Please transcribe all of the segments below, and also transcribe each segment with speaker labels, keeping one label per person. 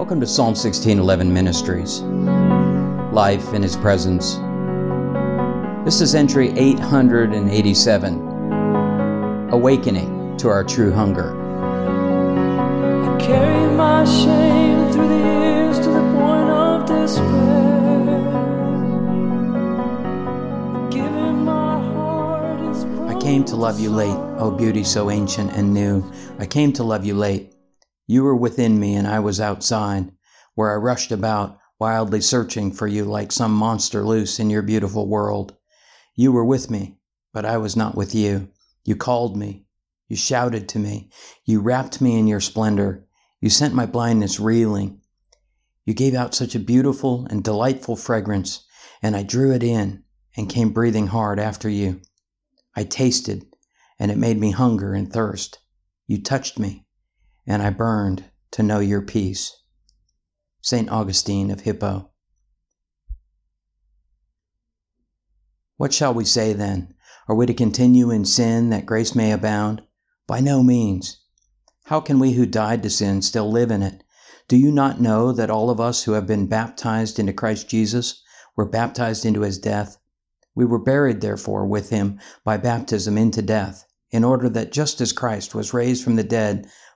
Speaker 1: Welcome to Psalm 1611 Ministries. Life in His Presence. This is entry 887 Awakening to Our True Hunger.
Speaker 2: I carry my shame through the years to the point of despair. Giving my heart is
Speaker 1: I came to love you late, O beauty so ancient and new. I came to love you late. You were within me and I was outside, where I rushed about, wildly searching for you like some monster loose in your beautiful world. You were with me, but I was not with you. You called me. You shouted to me. You wrapped me in your splendor. You sent my blindness reeling. You gave out such a beautiful and delightful fragrance, and I drew it in and came breathing hard after you. I tasted, and it made me hunger and thirst. You touched me, and I burned to know your peace. St. Augustine of Hippo. What shall we say then? Are we to continue in sin that grace may abound? By no means. How can we who died to sin still live in it? Do you not know that all of us who have been baptized into Christ Jesus were baptized into his death? We were buried, therefore, with him by baptism into death, in order that just as Christ was raised from the dead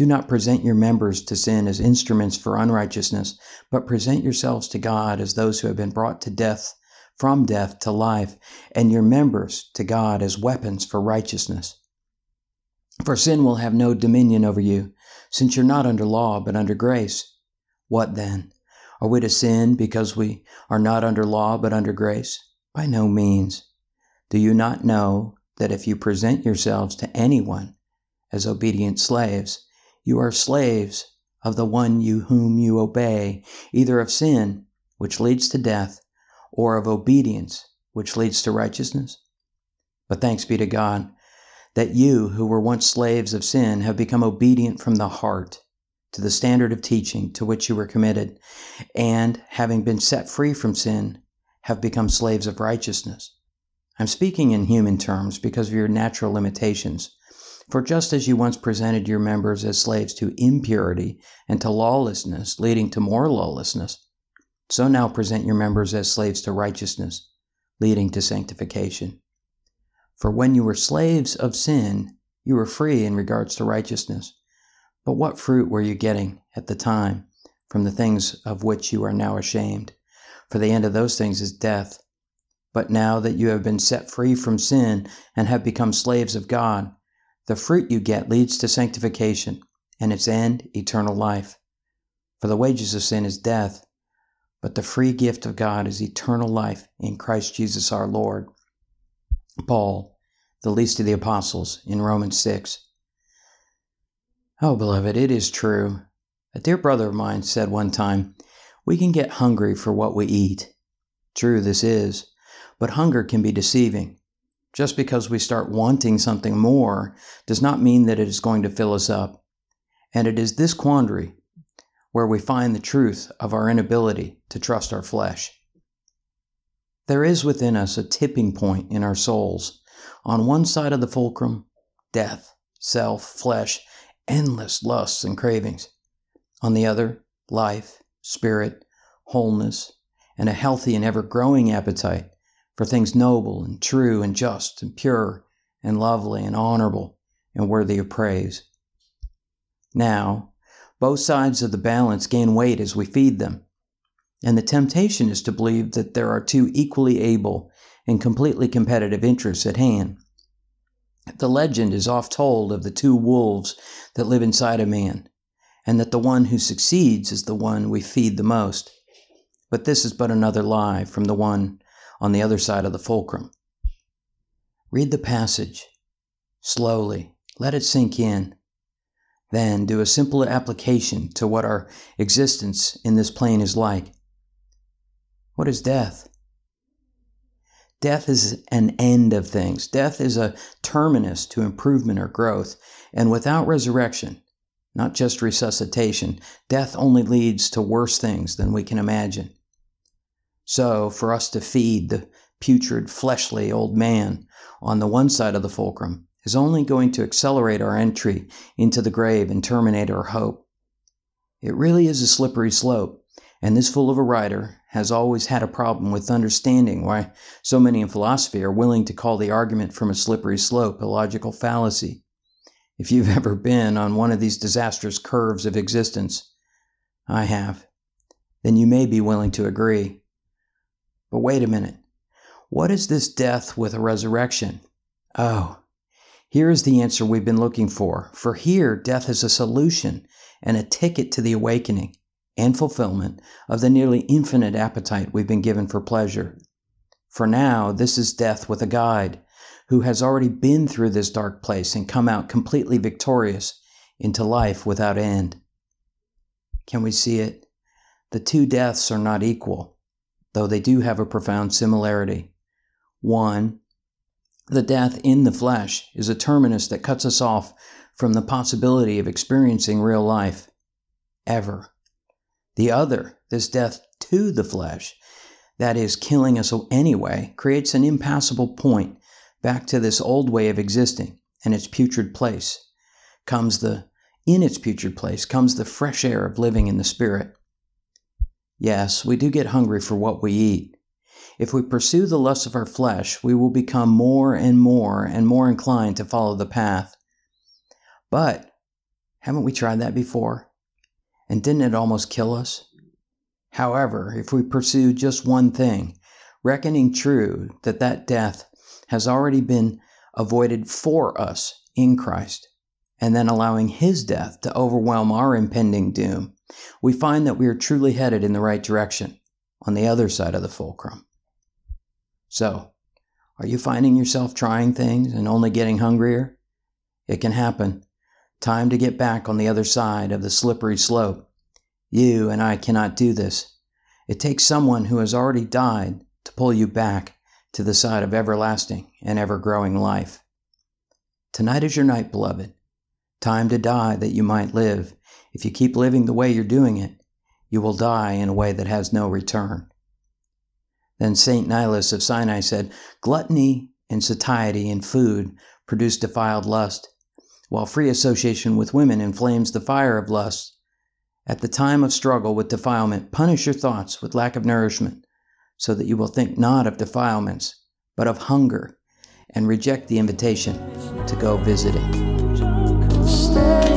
Speaker 1: Do not present your members to sin as instruments for unrighteousness, but present yourselves to God as those who have been brought to death, from death to life, and your members to God as weapons for righteousness. For sin will have no dominion over you, since you're not under law, but under grace. What then? Are we to sin because we are not under law, but under grace? By no means. Do you not know that if you present yourselves to anyone as obedient slaves, you are slaves of the one you whom you obey, either of sin, which leads to death, or of obedience, which leads to righteousness. But thanks be to God that you, who were once slaves of sin, have become obedient from the heart to the standard of teaching to which you were committed, and, having been set free from sin, have become slaves of righteousness. I'm speaking in human terms because of your natural limitations. For just as you once presented your members as slaves to impurity and to lawlessness, leading to more lawlessness, so now present your members as slaves to righteousness, leading to sanctification. For when you were slaves of sin, you were free in regards to righteousness. But what fruit were you getting at the time from the things of which you are now ashamed? For the end of those things is death. But now that you have been set free from sin and have become slaves of God, the fruit you get leads to sanctification, and its end, eternal life. For the wages of sin is death, but the free gift of God is eternal life in Christ Jesus our Lord. Paul, the least of the apostles, in Romans 6. Oh, beloved, it is true. A dear brother of mine said one time, We can get hungry for what we eat. True, this is, but hunger can be deceiving. Just because we start wanting something more does not mean that it is going to fill us up. And it is this quandary where we find the truth of our inability to trust our flesh. There is within us a tipping point in our souls. On one side of the fulcrum, death, self, flesh, endless lusts and cravings. On the other, life, spirit, wholeness, and a healthy and ever growing appetite for things noble and true and just and pure and lovely and honorable and worthy of praise. Now, both sides of the balance gain weight as we feed them, and the temptation is to believe that there are two equally able and completely competitive interests at hand. The legend is oft told of the two wolves that live inside a man, and that the one who succeeds is the one we feed the most. But this is but another lie from the one on the other side of the fulcrum. Read the passage slowly, let it sink in. Then do a simple application to what our existence in this plane is like. What is death? Death is an end of things. Death is a terminus to improvement or growth. And without resurrection, not just resuscitation, death only leads to worse things than we can imagine. So, for us to feed the putrid, fleshly old man on the one side of the fulcrum is only going to accelerate our entry into the grave and terminate our hope. It really is a slippery slope, and this fool of a writer has always had a problem with understanding why so many in philosophy are willing to call the argument from a slippery slope a logical fallacy. If you've ever been on one of these disastrous curves of existence, I have, then you may be willing to agree. But wait a minute. What is this death with a resurrection? Oh, here is the answer we've been looking for. For here, death is a solution and a ticket to the awakening and fulfillment of the nearly infinite appetite we've been given for pleasure. For now, this is death with a guide who has already been through this dark place and come out completely victorious into life without end. Can we see it? The two deaths are not equal, though they do have a profound similarity. One the death in the flesh is a terminus that cuts us off from the possibility of experiencing real life ever. The other, this death to the flesh, that is killing us anyway, creates an impassable point back to this old way of existing and its putrid place. Comes the in its putrid place comes the fresh air of living in the spirit. Yes, we do get hungry for what we eat, if we pursue the lusts of our flesh, we will become more and more and more inclined to follow the path. But haven't we tried that before? And didn't it almost kill us? However, if we pursue just one thing, reckoning true that that death has already been avoided for us in Christ, and then allowing His death to overwhelm our impending doom, we find that we are truly headed in the right direction on the other side of the fulcrum. So, are you finding yourself trying things and only getting hungrier? It can happen. Time to get back on the other side of the slippery slope. You and I cannot do this. It takes someone who has already died to pull you back to the side of everlasting and ever growing life. Tonight is your night, beloved. Time to die that you might live. If you keep living the way you're doing it, you will die in a way that has no return. Then St. Nilus of Sinai said, Gluttony and satiety in food produce defiled lust, while free association with women inflames the fire of lust. At the time of struggle with defilement, punish your thoughts with lack of nourishment, so that you will think not of defilements, but of hunger, and reject the invitation to go visit it.